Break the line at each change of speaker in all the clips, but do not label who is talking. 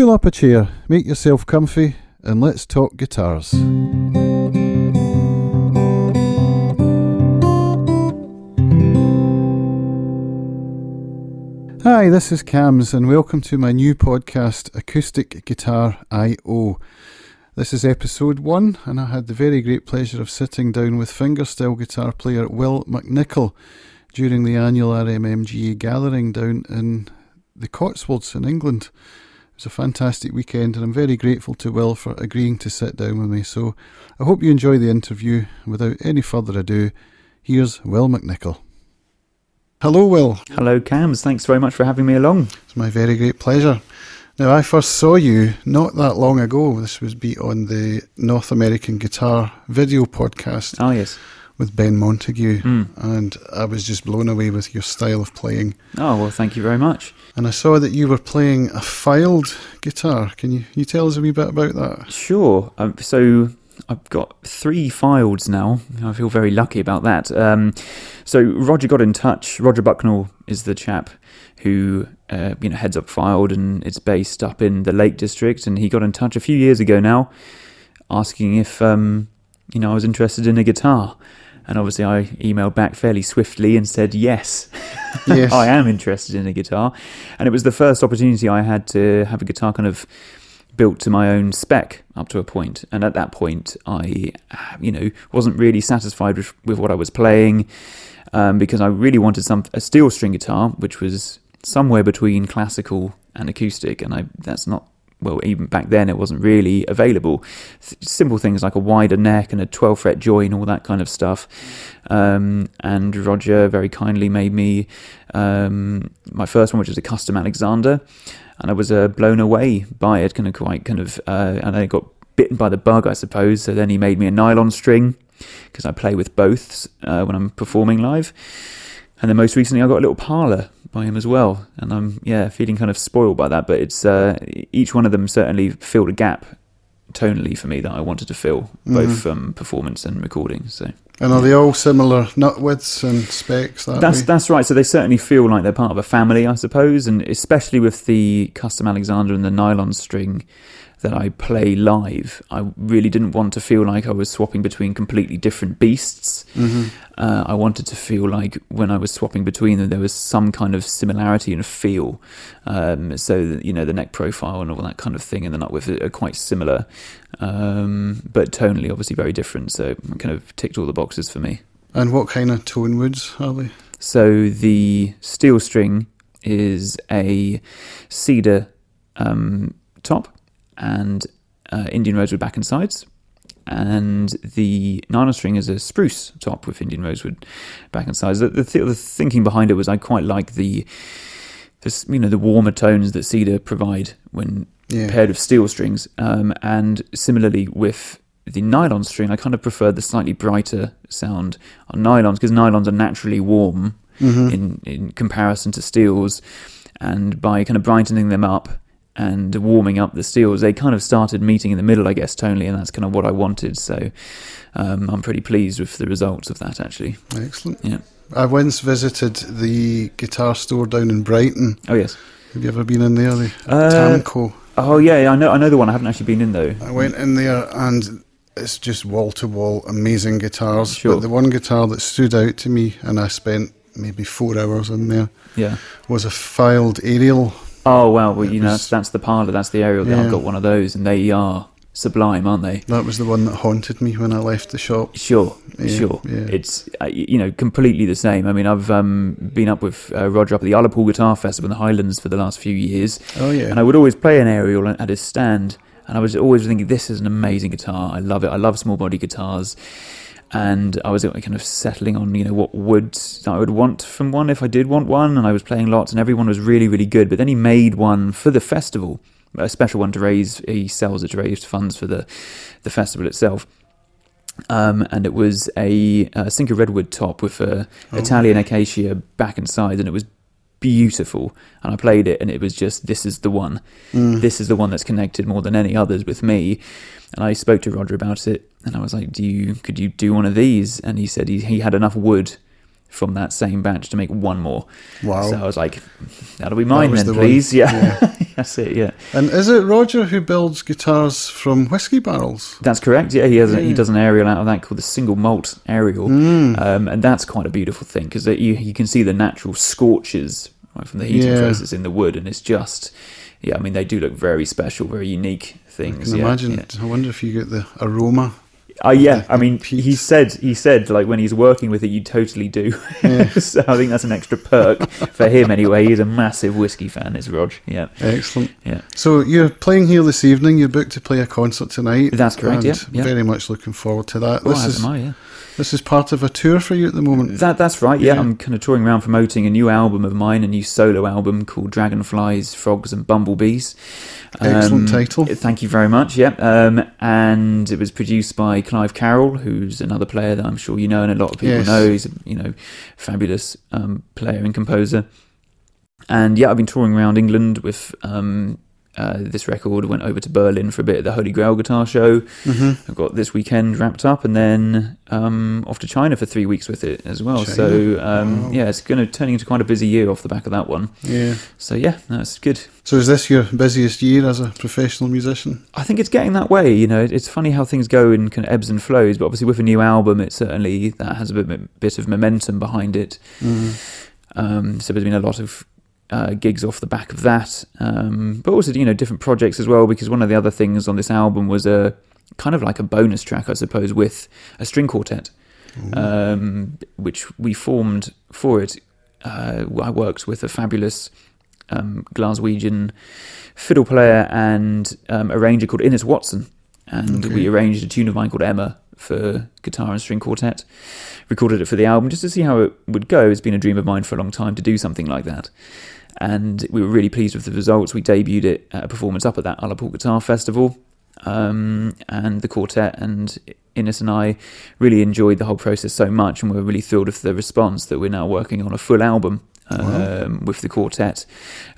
Pull up a chair, make yourself comfy, and let's talk guitars. Hi, this is Cams, and welcome to my new podcast, Acoustic Guitar I.O. This is episode one, and I had the very great pleasure of sitting down with fingerstyle guitar player Will McNicol during the annual RMMGA gathering down in the Cotswolds in England. Was a fantastic weekend, and I'm very grateful to Will for agreeing to sit down with me. So I hope you enjoy the interview. Without any further ado, here's Will McNicol. Hello, Will.
Hello, Cams. Thanks very much for having me along.
It's my very great pleasure. Now, I first saw you not that long ago. This was beat on the North American Guitar video podcast
Oh, yes.
With Ben Montague,
Mm.
and I was just blown away with your style of playing.
Oh, well, thank you very much.
And I saw that you were playing a Fylde guitar. Can you, can you tell us a wee bit about that?
Sure. Um, so I've got three Fyldes now. I feel very lucky about that. Um, so Roger got in touch. Roger Bucknall is the chap who uh, you know heads up Fylde, and it's based up in the Lake District. And he got in touch a few years ago now, asking if um, you know I was interested in a guitar. And obviously, I emailed back fairly swiftly and said yes.
Yes.
I am interested in a guitar, and it was the first opportunity I had to have a guitar kind of built to my own spec up to a point. And at that point, I, you know, wasn't really satisfied with, with what I was playing um, because I really wanted some a steel string guitar, which was somewhere between classical and acoustic, and I that's not. Well, even back then, it wasn't really available. Simple things like a wider neck and a 12 fret join, all that kind of stuff. Um, and Roger very kindly made me um, my first one, which was a custom Alexander, and I was uh, blown away by it, kind of quite kind of, uh, and I got bitten by the bug, I suppose. So then he made me a nylon string because I play with both uh, when I'm performing live. And then most recently, I got a little parlor by him as well, and I'm yeah feeling kind of spoiled by that. But it's uh, each one of them certainly filled a gap tonally for me that I wanted to fill, both um, performance and recording. So
And are they all similar nut widths and specs that
that's
way?
that's right. So they certainly feel like they're part of a family, I suppose, and especially with the custom Alexander and the nylon string that I play live, I really didn't want to feel like I was swapping between completely different beasts. Uh, I wanted to feel like when I was swapping between them, there was some kind of similarity and feel. Um, so that, you know the neck profile and all that kind of thing, and the nut width are quite similar, um, but tonally obviously very different. So it kind of ticked all the boxes for me.
And what kind of tone woods are they?
So the steel string is a cedar um, top and uh, Indian rosewood back and sides. And the nylon string is a spruce top with Indian rosewood back and sides. The, the, th- the thinking behind it was I quite like the, this, you know, the warmer tones that cedar provide when
Yeah.
paired with steel strings. Um, and similarly with the nylon string, I kind of prefer the slightly brighter sound on nylons because nylons are naturally warm in, in comparison to steels. And by kind of brightening them up and warming up the steels, they kind of started meeting in the middle, I guess, tonally, and that's kind of what I wanted. So um, I'm pretty pleased with the results of that, actually.
Excellent.
Yeah.
I once visited the guitar store down in Brighton.
Oh yes.
Have you ever been in there? The
Uh,
Tamco.
Oh yeah, yeah, I know. I know the one. I haven't actually been in though.
I went in there and it's just wall to wall amazing guitars.
Sure.
But the one guitar that stood out to me, and I spent maybe four hours in there,
Yeah.
was a Fylde Ariel.
Oh wow. Well, you know,
was-
that's, that's the parlor. That's the Ariel.
Yeah.
I've got one of those, and they are sublime, aren't they?
That was the one that haunted me when I left the shop.
Sure,
Yeah,
sure.
yeah.
It's uh, you know completely the same. I mean, I've um, been up with uh, Roger up at the Ullapool Guitar Festival in the Highlands for the last few years,
Oh yeah.
and I would always play an Ariel at his stand, and I was always thinking, this is an amazing guitar. I love it. I love small body guitars. And I was kind of settling on, you know, what would I would want from one if I did want one, and I was playing lots, and everyone was really, really good. But then he made one for the festival, a special one to raise. He sells it to raise funds for the the festival itself. Um, and it was a, a Sinker Redwood top with a Italian acacia back and sides, and it was beautiful. And I played it, and it was just this is the one. This is the one that's connected more than any others with me. And I spoke to Roger about it, and I was like, "Do you could you do one of these?" And he said he he had enough wood from that same batch to make one more.
Wow.
So I was like, "That'll be mine then,
the one.
please." Yeah. That's it. Yeah,
And is it Roger who builds guitars from whiskey barrels?
that's correct. Yeah, he has. A, he does an Ariel out of that called the single malt Ariel,
Mm.
um, and that's quite a beautiful thing because you you can see the natural scorches right from the heating
Yeah.
process in the wood, and it's just yeah. I mean, they do look very special, very unique
I
things.
can
yeah,
imagine.
yeah.
I wonder if you get the aroma.
Oh yeah, I mean, he said he said like when he's working with it, you totally do.
Yeah.
so I think that's an extra perk for him anyway. He's a massive whiskey fan, is Rog. Yeah,
Excellent.
yeah.
So you're playing here this evening. You're booked to play a concert tonight.
That's correct, yeah, yeah.
Very much looking forward to that.
Oh,
this is
am I, yeah.
This is part of a tour for you at the moment.
That that's right. Yeah,
Yeah.
I'm kind of touring around promoting a new album of mine, a new solo album called Dragonflies, Frogs, and Bumblebees.
Excellent title.
Thank you very much. Yeah, um, and it was produced by Clive Carroll, who's another player that I'm sure you know and a lot of people
Yes.
know. He's a you know fabulous um, player and composer. And yeah, I've been touring around England with um, uh, this record. Went over to Berlin for a bit at the Holy Grail Guitar Show.
hmm
I've got this weekend wrapped up, and then um, off to China for three weeks with it as well.
China?
So um,
Wow.
yeah, it's going to turning into quite a busy year off the back of that one.
Yeah.
So yeah, that's good.
So is this your busiest year as a professional musician?
I think it's getting that way. You know, it's funny how things go in kind of ebbs and flows. But obviously, with a new album, it certainly that has a bit, bit of momentum behind it.
Mm.
Um, so there's been a lot of uh, gigs off the back of that, um, but also you know different projects as well. Because one of the other things on this album was a kind of like a bonus track, I suppose, with a string quartet, um, which we formed for it. Uh, I worked with a fabulous um, Glaswegian fiddle player and um, arranger called Innes Watson, and
Okay.
we arranged a tune of mine called Emma for guitar and string quartet. Recorded it for the album just to see how it would go. It's been a dream of mine for a long time to do something like that. And we were really pleased with the results. We debuted it at a performance up at that Ullapool Guitar Festival. Um, and the quartet and Innes and I really enjoyed the whole process so much, and we're really thrilled with the response that we're now working on a full album um,
Wow.
with the quartet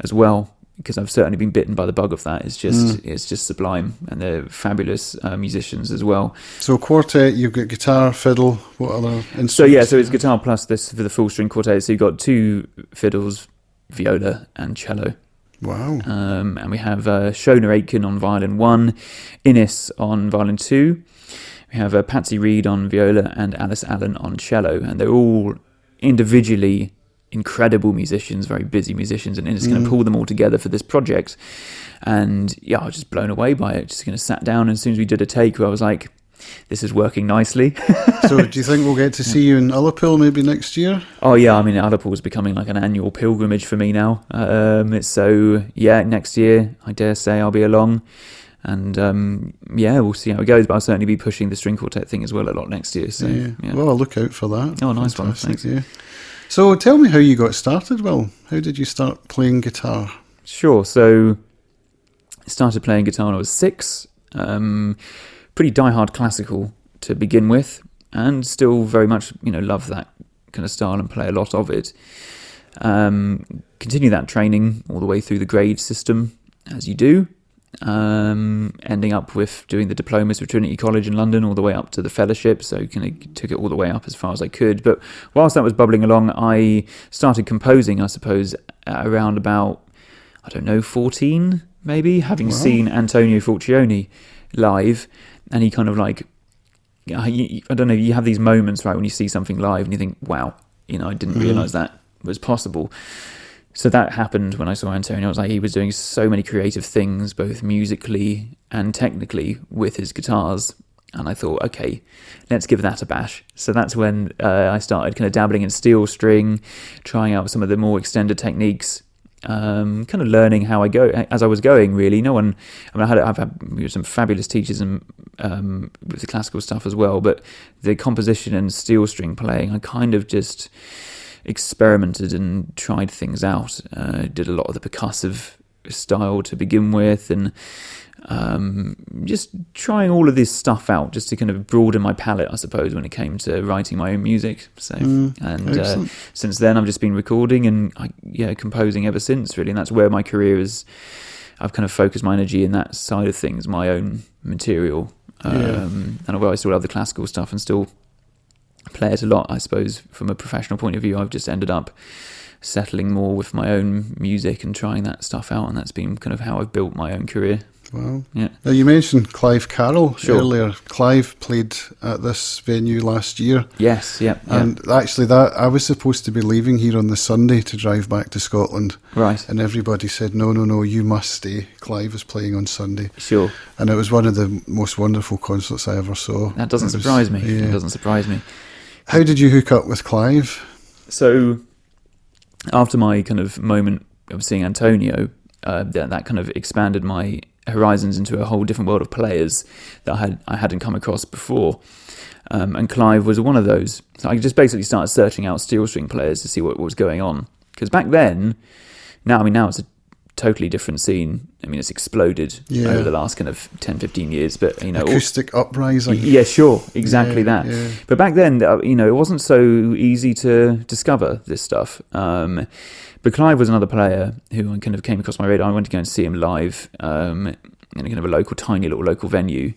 as well. Because I've certainly been bitten by the bug of that. It's just it's just sublime, and they're fabulous uh, musicians as well.
So quartet, you've got guitar, fiddle. What other instruments?
So yeah, so it's guitar plus this for the full string quartet. So you've got two fiddles, viola, and cello.
Wow.
Um, and we have uh, Shona Aitken on violin one, Innes on violin two. We have uh, Patsy Reid on viola and Alice Allen on cello, and they're all individually incredible musicians, very busy musicians, and Innes going to
Mm.
pull them all together for this project. And yeah, I was just blown away by it. Just kind of sat down, and as soon as we did a take, I was like, "This is working nicely."
so do you think we'll get to see you in Ullapool maybe next year?
Oh yeah, I mean Ullapool is becoming like an annual pilgrimage for me now. Um, so yeah, next year I dare say I'll be along, and um, yeah, we'll see how it goes. But I'll certainly be pushing the string quartet thing as well a lot next year. So
yeah.
yeah,
Well, I'll look out for that.
Oh, nice one, thanks.
Yeah. So tell me how you got started. Well, how did you start playing guitar?
sure. So I started playing guitar when I was six. Um, pretty diehard classical to begin with, and still very much you know love that kind of style and play a lot of it. Um, continue that training all the way through the grade system as you do, um, ending up with doing the diplomas with Trinity College in London all the way up to the fellowship. So kind of took it all the way up as far as I could. But whilst that was bubbling along, I started composing, I suppose, around about I don't know, 14 maybe, having
Wow.
seen Antonio Forcione live, and he kind of like, I don't know, you have these moments, right, when you see something live and you think, wow, you know, I didn't
Mhm.
realize that was possible. So that happened when I saw Antonio. I was like, he was doing so many creative things, both musically and technically, with his guitars. And I thought, okay, let's give that a bash. So that's when uh, I started kind of dabbling in steel string, trying out some of the more extended techniques, um, kind of learning how I go as I was going. Really, no one. I mean, I had I've had some fabulous teachers and um, with the classical stuff as well, but the composition and steel string playing, I kind of just experimented and tried things out. Uh, did a lot of the percussive style to begin with, and um, just trying all of this stuff out, just to kind of broaden my palette, I suppose, when it came to writing my own music. So,
Mm,
and uh, since then, I've just been recording and I, yeah, composing ever since. Really, and that's where my career is. I've kind of focused my energy in that side of things, my own material. Um,
Yeah.
And although I still love the classical stuff and still play it a lot, I suppose from a professional point of view, I've just ended up settling more with my own music and trying that stuff out, and that's been kind of how I've built my own career.
Wow.
Yeah.
Now you mentioned Clive Carroll
Sure.
earlier. Clive played at this venue last year,
Yes, yeah, yeah.
and actually, that I was supposed to be leaving here on the Sunday to drive back to Scotland,
right,
and everybody said, "No, no, no, you must stay." Clive is playing on Sunday,
sure.
and it was one of the most wonderful concerts I ever saw.
That doesn't
was-
surprise me.
yeah.
It doesn't surprise me.
How did you hook up with Clive?
So, after my kind of moment of seeing Antonio, uh, that, that kind of expanded my horizons into a whole different world of players that I had I hadn't come across before. Um, and Clive was one of those. So I just basically started searching out steel string players to see what, what was going on. Because back then, now I mean now it's a totally different scene. I mean it's exploded
Yeah.
over the last kind of 10, 15 years. But you know, all-
Acoustic uprising.
yeah, sure, exactly
Yeah,
that.
yeah.
But back then, uh, you know, it wasn't so easy to discover this stuff. Um, but Clive was another player who kind of came across my radar. I went to go and see him live um, in a kind of a local, tiny little local venue.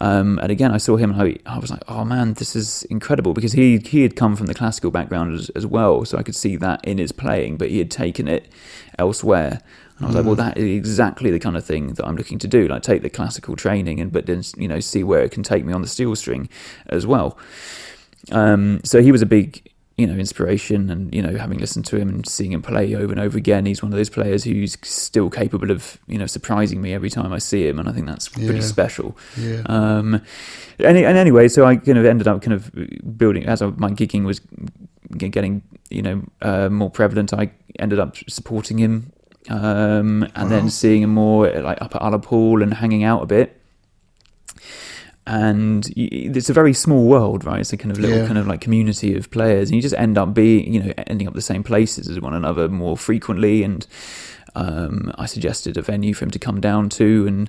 Um, and again, I saw him and I, I was like, oh man, this is incredible because he he had come from the classical background as, as well, so I could see that in his playing, but he had taken it elsewhere. And I was like, well, that is exactly the kind of thing that I'm looking to do. Like, take the classical training and but then you know see where it can take me on the steel string as well. Um, so he was a big you know inspiration, and you know having listened to him and seeing him play over and over again, he's one of those players who's still capable of you know surprising me every time I see him, and I think that's pretty
Yeah.
special.
Yeah.
Um, and, and anyway, so I kind of ended up kind of building as my gigging was getting you know uh, more prevalent. I ended up supporting him, um, and
Wow.
then seeing him more like up at Ullapool and hanging out a bit. And it's a very small world, right? It's a kind of little
Yeah.
kind of like community of players, and you just end up being, you know, ending up the same places as one another more frequently. And um, I suggested a venue for him to come down to, and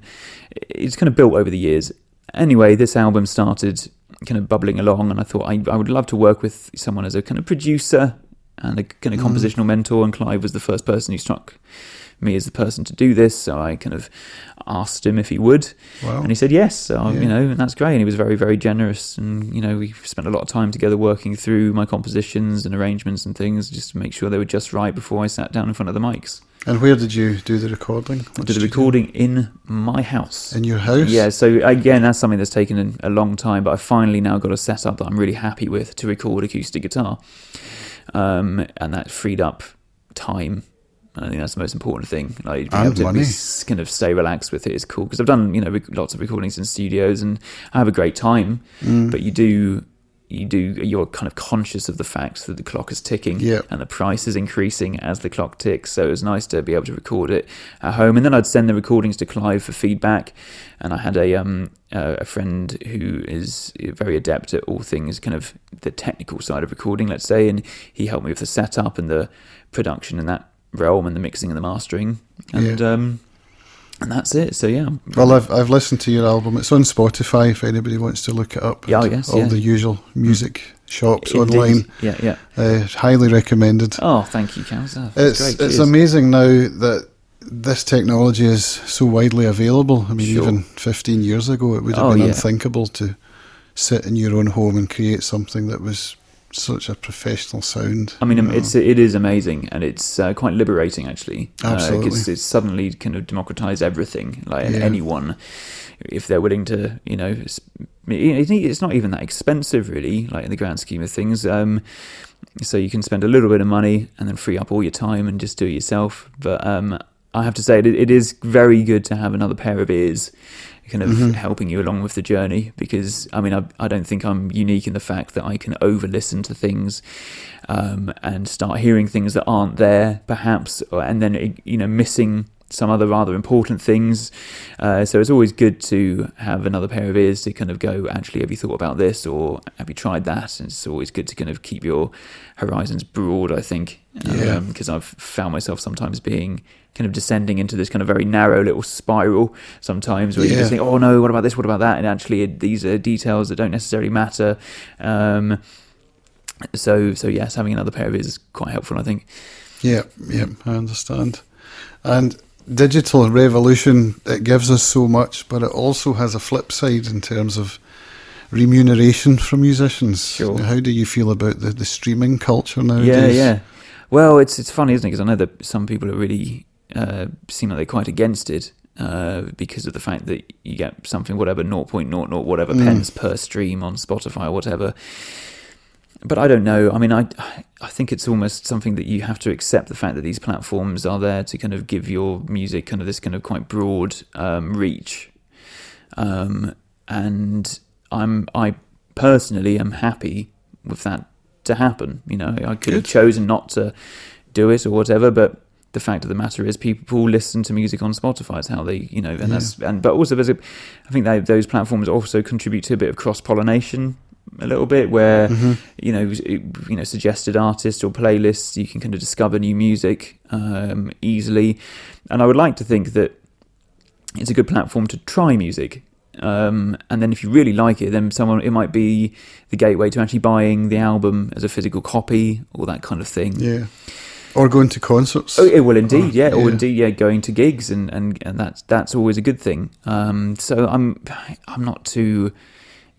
it's kind of built over the years. Anyway, this album started kind of bubbling along, and I thought I, I would love to work with someone as a kind of producer and a kind of
Mm.
compositional mentor. And Clive was the first person who struck me as the person to do this, so I kind of asked him if he would,
Wow.
and he said yes. So
Yeah.
you know, and that's great. And he was very, very generous, and you know, we spent a lot of time together working through my compositions and arrangements and things, just to make sure they were just right before I sat down in front of the mics.
And where did you do the recording?
I did
the
recording in my house.
in your house.
Yeah, so again, that's something that's taken a long time, but I finally now got a setup that I'm really happy with to record acoustic guitar, um, and that freed up time. I think that's the most important thing. Like being
And
able to be kind of stay relaxed with it is cool because I've done you know rec- lots of recordings in studios and I have a great time,
Mm.
but you do. You do. You're kind of conscious of the fact that the clock is ticking,
Yeah.
and the price is increasing as the clock ticks. So it was nice to be able to record it at home, and then I'd send the recordings to Clive for feedback. And I had a um uh, a friend who is very adept at all things kind of the technical side of recording, let's say, and he helped me with the setup and the production in that realm and the mixing and the mastering, and um and that's it. So yeah,
Well, I've I've listened to your album. It's on Spotify if anybody wants to look it up.
Yeah,
and
yes,
all
yeah.
the usual music shops
Indeed.
online.
Yeah, yeah.
Uh, highly recommended.
Oh, thank you. Oh,
it's
great.
it's
Cheers.
amazing now that this technology is so widely available. I mean,
Sure.
even 15 years ago, it would have
Oh,
been
yeah.
unthinkable to sit in your own home and create something that was such a professional sound.
I mean,
you
um,
know.
it's it is amazing, and it's uh, quite liberating actually.
Absolutely.
because it's suddenly kind of democratized everything. Like
Yeah.
anyone, if they're willing to, you know, it's, it's it's not even that expensive really. Like in the grand scheme of things. Um, so you can spend a little bit of money and then free up all your time and just do it yourself. But um, I have to say, it, it is very good to have another pair of ears kind of
Mhm.
helping you along with the journey because I mean I, I don't think I'm unique in the fact that I can over listen to things um, and start hearing things that aren't there perhaps or, and then you know missing some other rather important things uh, so it's always good to have another pair of ears to kind of go actually have you thought about this or have you tried that and it's always good to kind of keep your horizons broad I think
Yeah.
because I've found myself sometimes being kind of descending into this kind of very narrow little spiral sometimes where you just think, oh no, what about this? What about that? And actually, these are details that don't necessarily matter. Um, so, so yes, having another pair of ears is quite helpful, I think.
Yeah, yeah, I understand. And digital revolution, it gives us so much, but it also has a flip side in terms of remuneration for musicians.
Sure.
How do you feel about the, the streaming culture nowadays?
Yeah, yeah. Well, it's it's funny, isn't it? Because I know that some people are really uh, seem like they're quite against it uh, because of the fact that you get something whatever 0.00 whatever
Mm.
pence per stream on Spotify or whatever. But I don't know. I mean, I I think it's almost something that you have to accept the fact that these platforms are there to kind of give your music kind of this kind of quite broad um, reach. Um, and I'm I personally am happy with that to happen. You know, I could have chosen not to do it or whatever, but the fact of the matter is, people listen to music on Spotify. It's how they, you know, and
Yeah.
that's and but also there's a, I think they, those platforms also contribute to a bit of cross pollination, a little bit where
Mhm.
you know, it- you know, suggested artists or playlists, you can kind of discover new music um, easily. And I would like to think that it's a good platform to try music. Um, and then if you really like it, then someone it might be the gateway to actually buying the album as a physical copy or that kind of thing.
Yeah. Or going to concerts.
Oh, it will indeed, yeah, or
yeah.
indeed, yeah, going to gigs and, and, and that's that's always a good thing. Um, so I'm I'm not too,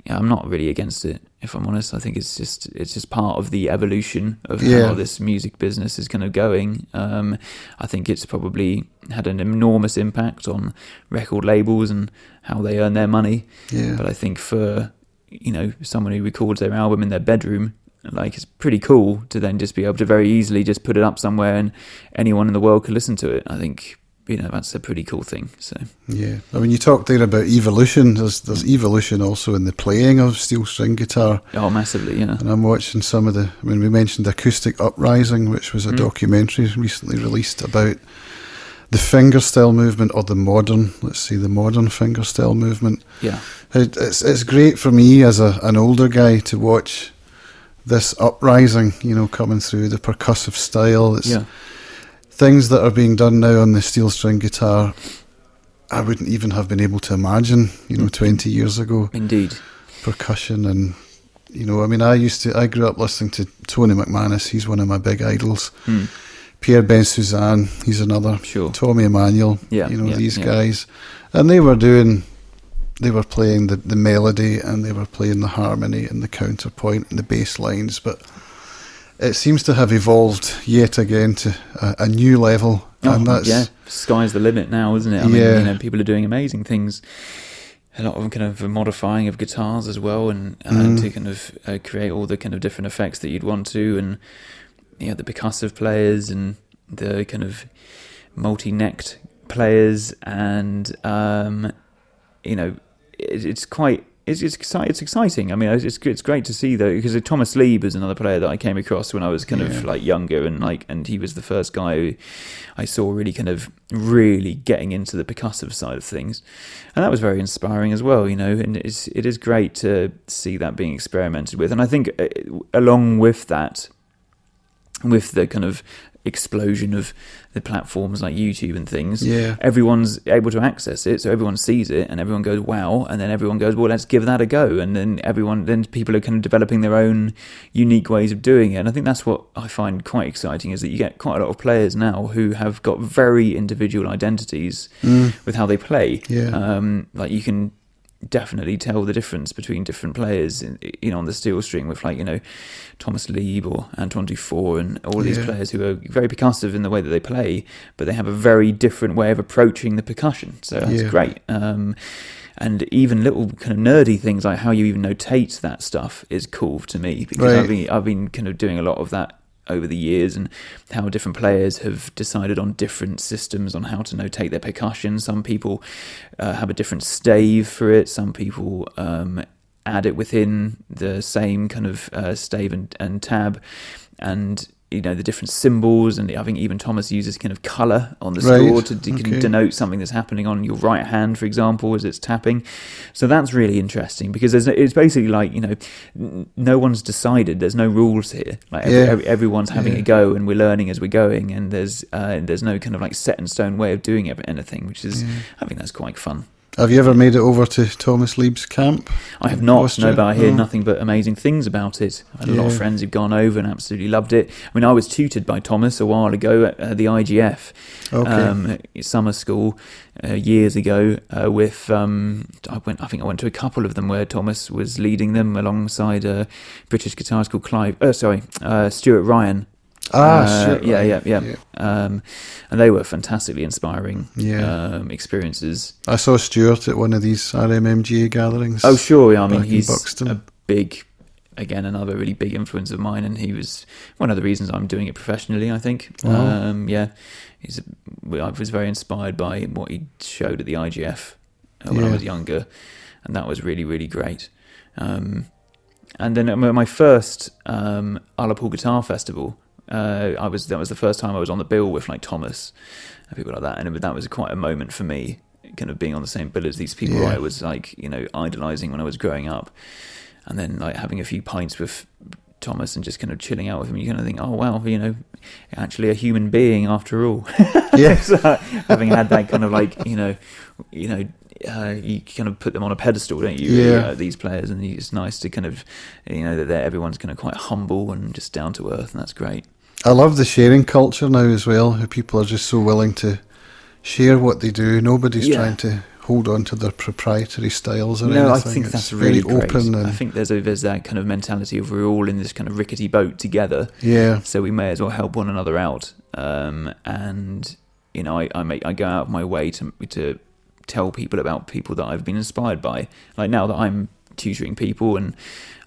yeah, I'm not really against it. If I'm honest, I think it's just it's just part of the evolution of
Yeah.
how this music business is kind of going. Um, I think it's probably had an enormous impact on record labels and how they earn their money.
Yeah.
But I think for you know someone who records their album in their bedroom, like it's pretty cool to then just be able to very easily just put it up somewhere and anyone in the world can listen to it. I think you know that's a pretty cool thing. So
Yeah, I mean, you talked there about evolution. There's there's evolution also in the playing of steel string guitar,
oh, massively, yeah.
and I'm watching some of the. I mean, we mentioned Acoustic Uprising, which was a
Mm.
documentary recently released about the fingerstyle movement or the modern, let's see, the modern fingerstyle movement.
Yeah,
It, it's it's great for me as a an older guy to watch this uprising, you know, coming through the percussive style. It's,
yeah,
things that are being done now on the steel string guitar, I wouldn't even have been able to imagine, you know, 20 years ago.
indeed.
Percussion and, you know, I mean, I used to, I grew up listening to Tony McManus, he's one of my big idols.
Hmm.
Pierre Bensusan, he's another.
Sure.
Tommy Emmanuel,
Yeah,
you know,
yeah,
these
yeah.
guys. And they were doing, they were playing the, the melody and they were playing the harmony and the counterpoint and the bass lines, but it seems to have evolved yet again to a, a new level. and
Oh,
that's,
yeah, sky's the limit now, isn't it? I mean,
Yeah.
you know, people are doing amazing things. A lot of them kind of modifying of guitars as well, and uh,
Mm.
to kind of uh, create all the kind of different effects that you'd want to, and yeah, the percussive players and the kind of multi-necked players, and um, you know, it, it's quite. It's it's, exci- it's exciting. I mean, it's it's it's great to see though because Thomas Leeb is another player that I came across when I was kind
Yeah.
of like younger and like and he was the first guy who I saw really kind of really getting into the percussive side of things, and that was very inspiring as well. You know, and it's it is great to see that being experimented with, and I think uh, along with that, with the kind of explosion of the platforms like YouTube and things,
Yeah.
everyone's able to access it, so everyone sees it and everyone goes wow, and then everyone goes well, let's give that a go, and then everyone then people are kind of developing their own unique ways of doing it, and I think that's what I find quite exciting is that you get quite a lot of players now who have got very individual identities
Mm.
with how they play.
Yeah.
Um, like you can definitely tell the difference between different players, in, you know, on the steel string with like you know Thomas Leeb or Antoine Dufour and all these
Yeah.
players who are very percussive in the way that they play, but they have a very different way of approaching the percussion. So that's
Yeah.
great. Um, and even little kind of nerdy things like how you even notate that stuff is cool to me because
Right.
I've been I've been kind of doing a lot of that over the years and how different players have decided on different systems on how to notate their percussion. Some people uh, have a different stave for it. Some people um, add it within the same kind of uh, stave and, and tab, and you know the different symbols. And I think even Thomas uses kind of color on the
Right,
score to de-
okay.
denote something that's happening on your right hand, for example, as it's tapping. So that's really interesting because there's, it's basically like you know, no one's decided. There's no rules here. Like every,
Yeah.
every, everyone's having
Yeah.
a go, and we're learning as we're going. And there's uh, there's no kind of like set in stone way of doing anything, which is
Yeah.
I think that's quite fun.
Have you ever made it over to Thomas Leeb's camp?
I have not,
Austria?
no, but I hear
No.
nothing but amazing things about it. I've had a lot of friends who've gone over and absolutely loved it. I mean, I was tutored by Thomas a while ago at uh, the IGF
Okay.
um, summer school uh, years ago. Uh, with um, I went, I think I went to a couple of them where Thomas was leading them alongside a British guitarist called Clive. Uh, sorry, uh, Stuart Ryan.
Ah,
Uh, yeah,
right.
yeah, yeah, Um, and they were fantastically inspiring
Yeah.
um, experiences.
I saw Stuart at one of these RMMGA gatherings.
Oh, sure. Yeah, I mean, he's a big, again, another really big influence of mine, and he was one of the reasons I'm doing it professionally. I think.
Wow.
Um, yeah, he's. I was very inspired by what he showed at the IGF uh, when
Yeah.
I was younger, and that was really, really great. Um, and then at my first um, Guitar Festival, uh, I was that was the first time I was on the bill with like Thomas and people like that, and it, that was quite a moment for me, kind of being on the same bill as these people
Yeah.
I was like you know idolizing when I was growing up, and then like having a few pints with Thomas and just kind of chilling out with him. You kind of think, oh wow, you know, actually a human being after all.
Yeah.
So, having had that kind of like you know, you know. Uh, you kind of put them on a pedestal, don't you?
Yeah.
uh, these players, and it's nice to kind of, you know, that they're, everyone's kind of quite humble and just down to earth, and that's great.
I love the sharing culture now as well. How people are just so willing to share what they do. Nobody's
Yeah.
trying to hold on to their proprietary styles or
No, I think
It's
that's really
open and
I think there's a, there's that kind of mentality of we're all in this kind of rickety boat together,
yeah,
so we may as well help one another out. Um, and you know, I, I make I go out of my way to to tell people about people that I've been inspired by. Like now that I'm tutoring people, and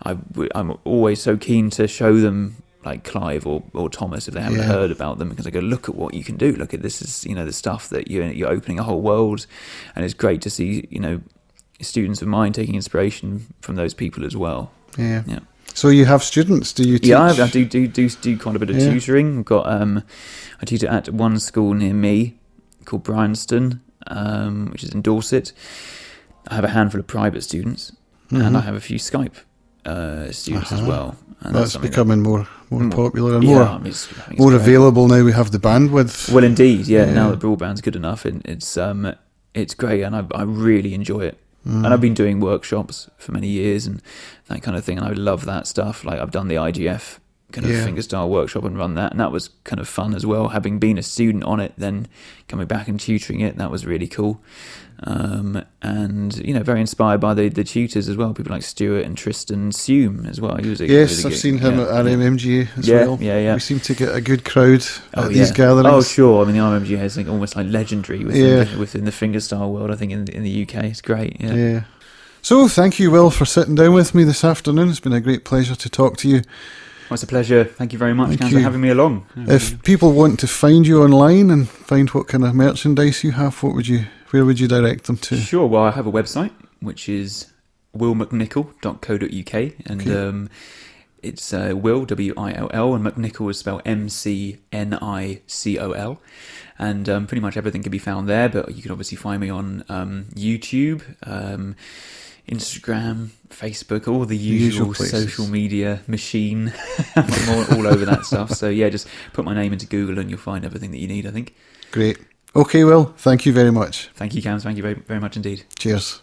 I, I'm always so keen to show them like Clive or, or Thomas if they haven't
Yeah.
heard about them because I go look at what you can do. Look at this is you know the stuff that you're you're opening a whole world, and it's great to see you know students of mine taking inspiration from those people as well.
yeah.
Yeah.
So you have students? Do you teach?
Yeah, I, I do do do do quite a bit of
Yeah.
tutoring. I've got um, I tutor at one school near me called Bryanston, um, which is in Dorset. I have a handful of private students,
Mhm.
and I have a few Skype uh, students as
Uh-huh.
well. And
That's
something
becoming more more
Mm.
popular and
that,
more
yeah, I mean, it's, it's
more available now. We have the bandwidth.
Well, indeed, yeah. Now
Yeah.
that broadband's good enough, and it's um, it's great, and I I really enjoy it.
Mm.
And I've been doing workshops for many years and that kind of thing, and I love that stuff. Like I've done the IGF kind of
Yeah.
fingerstyle workshop and run that, and that was kind of fun as well. Having been a student on it, then coming back and tutoring it, that was really cool. Um, and you know, very inspired by the, the tutors as well. People like Stuart and Tristan Seume as well. He was a,
Yes,
really
I've
good-
seen him
yeah,
at. RMMGA as
Yeah,
well.
yeah, yeah.
We seem to get a good crowd
Oh,
at these gatherings.
Oh, sure. I mean, the RMG is like almost like legendary within, the, within the fingerstyle world. I think in in the UK, it's great. Yeah.
Yeah. So, thank you, Will, for sitting down with me this afternoon. It's been a great pleasure to talk to you.
Well, it's a pleasure. Thank you very much,
Thank
Cam, for having me along.
If people want to find you online and find what kind of merchandise you have, what would you, where would you direct them to?
Sure. Well, I have a website which is willmcnicol.co.uk, and
Okay.
um, it's uh, Will W I L L, and McNicol is spelled M C N I C O L, and um, pretty much everything can be found there. But you can obviously find me on um, YouTube. Instagram, Facebook, all the
usual
usual, social media machine. I'm all, all over that stuff. So yeah, just put my name into Google and you'll find everything that you need. I think.
Great. Okay, Will, thank you very much.
Thank you, Cams. Thank you very, very much indeed.
Cheers.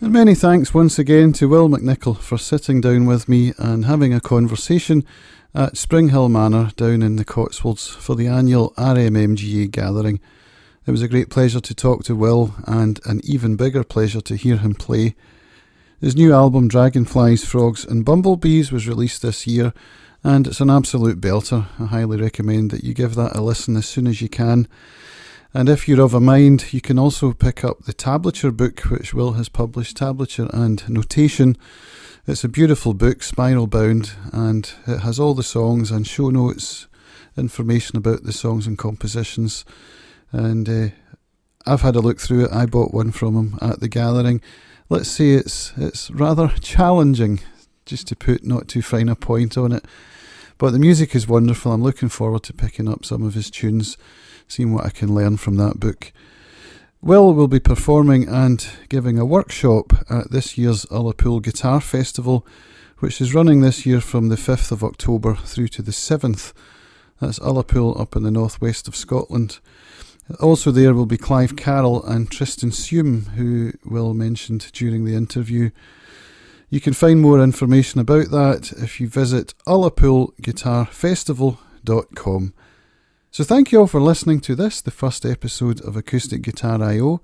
And many thanks once again to Will McNicol for sitting down with me and having a conversation at Spring Hill Manor down in the Cotswolds for the annual RMMGA gathering. It was a great pleasure to talk to Will and an even bigger pleasure to hear him play. His new album Dragonflies, Frogs and Bumblebees was released this year and it's an absolute belter. I highly recommend that you give that a listen as soon as you can. And if you're of a mind, you can also pick up the tablature book which Will has published, Tablature and Notation. It's a beautiful book, spiral bound, and it has all the songs and show notes, information about the songs and compositions. And uh, I've had a look through it. I bought one from him at the gathering. Let's say it's it's rather challenging, just to put not too fine a point on it. But the music is wonderful. I'm looking forward to picking up some of his tunes seeing what I can learn from that book. Will will be performing and giving a workshop at this year's Ullapool Guitar Festival, which is running this year from the 5th of October through to the 7th. That's Ullapool up in the northwest of Scotland. Also, there will be Clive Carroll and Tristan Seume, who Will mentioned during the interview. You can find more information about that if you visit ullapoolguitarfestival.com. So thank you all for listening to this, the first episode of Acoustic Guitar I.O.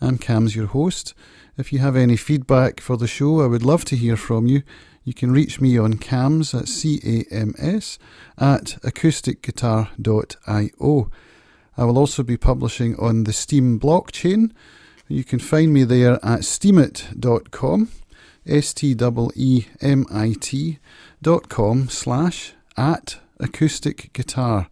I'm Cams, your host. If you have any feedback for the show, I would love to hear from you. You can reach me on cams at C-A-M-S at acousticguitar.io. I will also be publishing on the Steem blockchain. You can find me there at steemit.com, S-T-E-E-M-I-T dot com slash at acoustic guitar.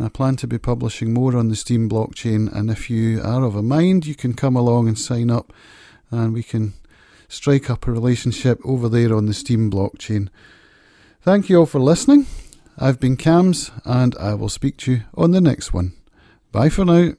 I plan to be publishing more on the Steem blockchain, and if you are of a mind, you can come along and sign up, and we can strike up a relationship over there on the Steem blockchain. Thank you all for listening. I've been Cams, and I will speak to you on the next one. Bye for now.